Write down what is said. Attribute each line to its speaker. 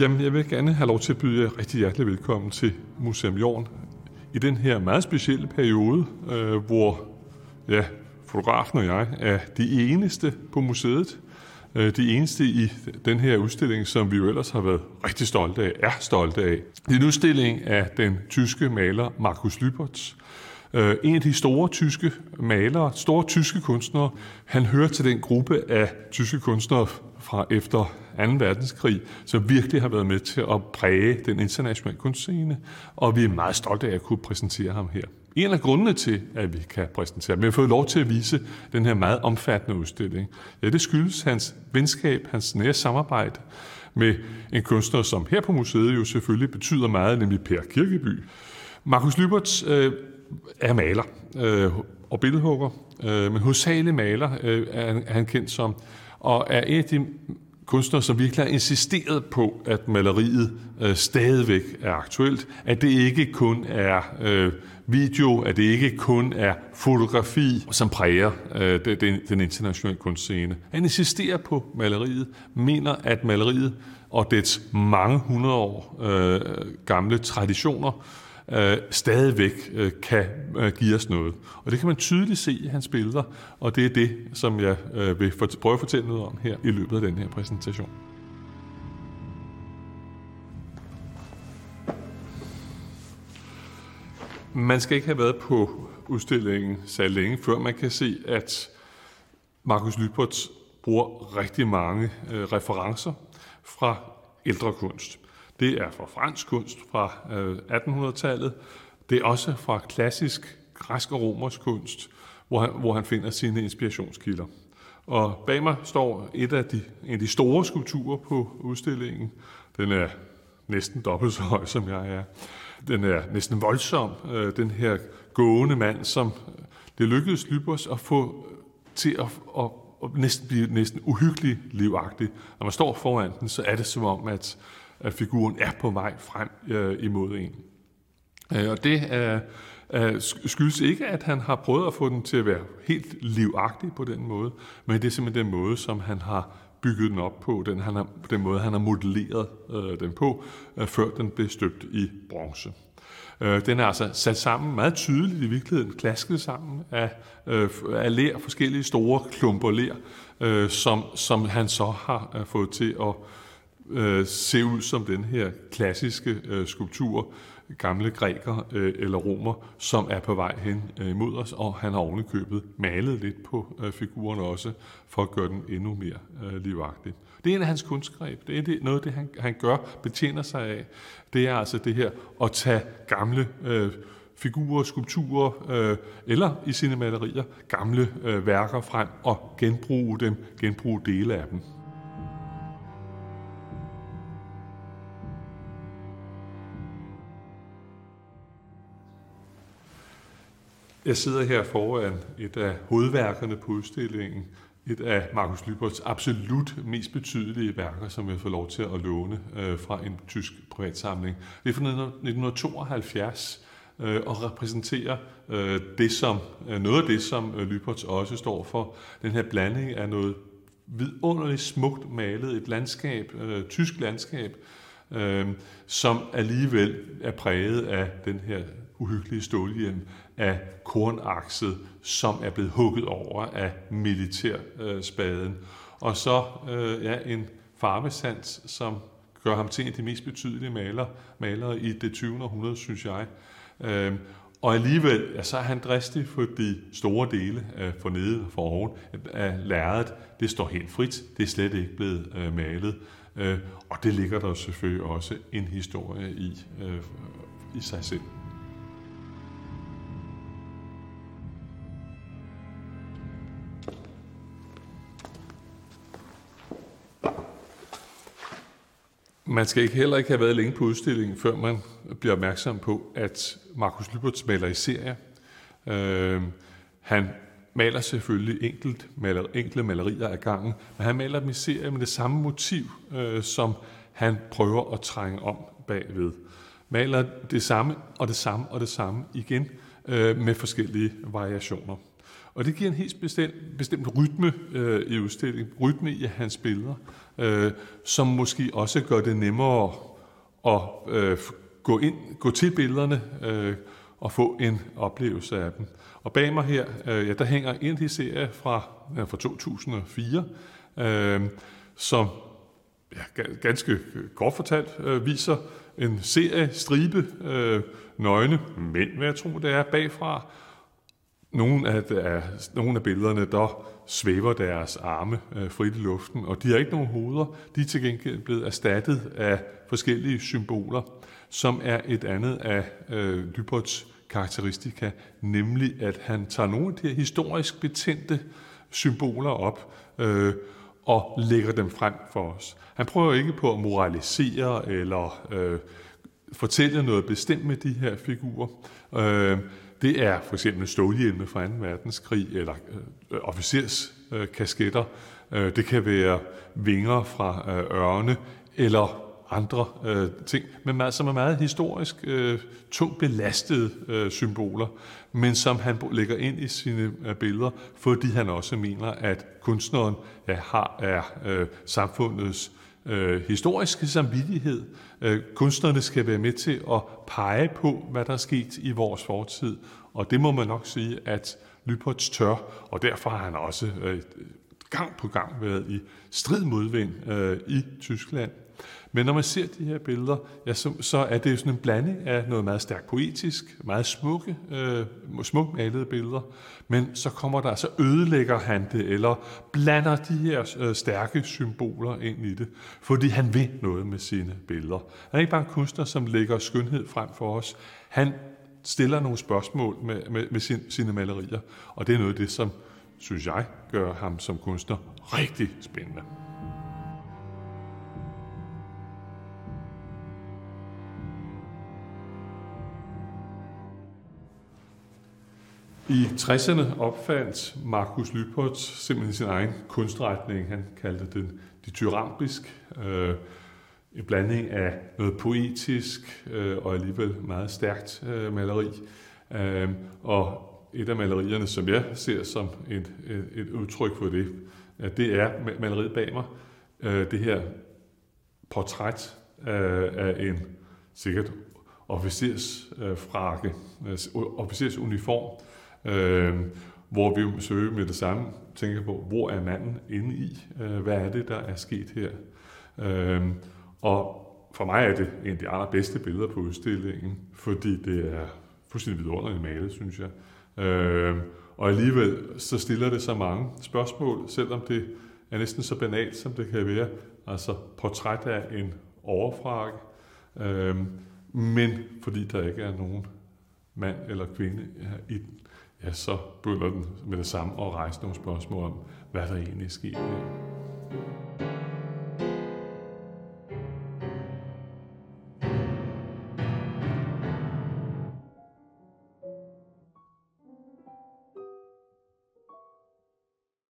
Speaker 1: Jamen, jeg vil gerne have lov til at byde jer rigtig hjertelig velkommen til Museum Jorn i den her meget specielle periode, øh, hvor ja, fotografen og jeg er de eneste på museet. Øh, de eneste i den her udstilling, som vi jo ellers har været rigtig stolte af, er stolte af. Det er en udstilling af den tyske maler Markus Lyberts. Øh, Øh, en af de store tyske malere, store tyske kunstnere, han hører til den gruppe af tyske kunstnere fra efter 2. verdenskrig, som virkelig har været med til at præge den internationale kunstscene, og vi er meget stolte af at kunne præsentere ham her. En af grundene til, at vi kan præsentere ham, vi har fået lov til at vise den her meget omfattende udstilling, ja, det skyldes hans venskab, hans nære samarbejde med en kunstner, som her på museet jo selvfølgelig betyder meget, nemlig Per Kirkeby. Markus Lyberts øh, er maler øh, og billedhugger, øh, men hovedsageligt maler øh, er, er han kendt som, og er en af de kunstnere, som virkelig har insisteret på, at maleriet øh, stadigvæk er aktuelt, at det ikke kun er øh, video, at det ikke kun er fotografi, som præger øh, den, den internationale kunstscene. Han insisterer på maleriet, mener, at maleriet og dets mange hundrede år øh, gamle traditioner øh, stadigvæk øh, kan øh, give os noget. Og det kan man tydeligt se i hans billeder, og det er det, som jeg øh, vil for, prøve at fortælle noget om her i løbet af den her præsentation. Man skal ikke have været på udstillingen så længe, før man kan se, at Markus Lyberts bruger rigtig mange øh, referencer fra ældre kunst. Det er fra fransk kunst fra øh, 1800-tallet. Det er også fra klassisk græsk og romersk kunst, hvor han, hvor han finder sine inspirationskilder. Og bag mig står et af de, en af de store skulpturer på udstillingen. Den er næsten dobbelt så høj, som jeg er. Den er næsten voldsom. Øh, den her gående mand, som øh, det lykkedes Lybers at få til at, at, at næsten blive næsten uhyggeligt livagtig. Når man står foran den, så er det som om, at at figuren er på vej frem øh, imod en. Øh, og det er, øh, øh skyldes ikke, at han har prøvet at få den til at være helt livagtig på den måde, men det er simpelthen den måde, som han har bygget den op på, den, han har, den måde, han har modelleret øh, den på, øh, før den blev støbt i bronze. Øh, den er altså sat sammen meget tydeligt i virkeligheden, klasket sammen af, øh, af ler, forskellige store klumper ler, øh, som, som han så har øh, fået til at øh, se ud som den her klassiske øh, skulptur, gamle græker øh, eller romer, som er på vej hen øh, imod os, og han har ovenikøbet malet lidt på øh, figuren også, for at gøre den endnu mere øh, livagtig. Det er en af hans kunstgreb. Det er det, noget af det, han, han gør, betjener sig af. Det er altså det her at tage gamle øh, figurer, skulpturer, øh, eller i sine malerier, gamle øh, værker frem og genbruge dem, genbruge dele af dem. Jeg sidder her foran et af hovedværkerne på udstillingen, et af Markus Lyberts absolut mest betydelige værker, som jeg får lov til at låne øh, fra en tysk privatsamling. Det er fra 1972 øh, og repræsenterer øh, det som, øh, noget af det, som øh, Lyberts også står for. Den her blanding af noget vidunderligt smukt malet, et landskab, øh, tysk landskab, øh, som alligevel er præget af den her uhyggelige stålhjelm af kornakset, som er blevet hugget over af militærspaden. Og så øh, ja, en farvesans, som gør ham til en af de mest betydelige maler, malere i det 20. århundrede, synes jeg. Øh, og alligevel, ja, så er han dristig for de store dele af for nede og for oven af lærredet. Det står helt frit. Det er slet ikke blevet øh, malet. Øh, og det ligger der selvfølgelig også en historie i, øh, i sig selv. Man skal ikke heller ikke have været længe på udstillingen, før man bliver opmærksom på, at Markus Lyberts maler i serie. Øh, han maler selvfølgelig enkelt, maler, enkle malerier af gangen, men han maler dem i serie med det samme motiv, øh, som han prøver at trænge om bagved. Maler det samme og det samme og det samme igen øh, med forskellige variationer. Og det giver en helt bestemt, bestemt rytme øh, i udstillingen, rytme i hans billeder, øh, som måske også gør det nemmere at øh, gå, ind, gå til billederne øh, og få en oplevelse af dem. Og bag mig her, øh, ja, der hænger en af de serier fra, ja, fra 2004, øh, som ja, ganske øh, kort fortalt øh, viser en serie stribe øh, nøgne mænd, hvad jeg tror det er, bagfra. Nogle af, der, nogle af billederne, der svæver deres arme øh, frit i luften, og de har ikke nogen hoveder. De er til gengæld blevet erstattet af forskellige symboler, som er et andet af øh, Lyberts karakteristika, nemlig at han tager nogle af de her historisk betændte symboler op øh, og lægger dem frem for os. Han prøver ikke på at moralisere eller øh, fortælle noget bestemt med de her figurer. Øh, det er for eksempel stålhjelme fra 2. verdenskrig eller øh, officerskasketter. Øh, det kan være vinger fra øh, ørne eller andre øh, ting, men som er meget historisk øh, tungt belastede øh, symboler, men som han lægger ind i sine øh, billeder, fordi han også mener, at kunstneren ja, har er øh, samfundets øh, historiske samvittighed. Øh, kunstnerne skal være med til at pege på, hvad der er sket i vores fortid, og det må man nok sige, at Lyperts tør, og derfor har han også øh, gang på gang været i strid modvind øh, i Tyskland. Men når man ser de her billeder, ja, så, så er det sådan en blanding af noget meget stærkt poetisk, meget smukke, øh, smukt malede billeder, men så kommer der, så ødelægger han det, eller blander de her øh, stærke symboler ind i det, fordi han vil noget med sine billeder. Han er ikke bare en kunstner, som lægger skønhed frem for os. Han stiller nogle spørgsmål med, med, med sin, sine malerier, og det er noget af det, som, synes jeg, gør ham som kunstner rigtig spændende. I 60'erne opfandt Markus Lypert simpelthen sin egen kunstretning. Han kaldte den de tyrambisk. Øh, en blanding af noget poetisk øh, og alligevel meget stærkt øh, maleri. Øh, og et af malerierne, som jeg ser som et, et, et udtryk for det, det er maleriet bag mig. Øh, det her portræt øh, af en sikkert officersfrakke, øh, øh officersuniform, øh, hvor vi jo søger med det samme tænker på, hvor er manden inde i? Øh, hvad er det, der er sket her? Øh, og for mig er det en af de allerbedste billeder på udstillingen, fordi det er fuldstændig vidunderligt malet, synes jeg. Øh, og alligevel så stiller det så mange spørgsmål, selvom det er næsten så banalt, som det kan være. Altså portræt af en overfrakke, øh, men fordi der ikke er nogen mand eller kvinde i den, ja, så begynder den med det samme at rejse nogle spørgsmål om, hvad der egentlig sker her.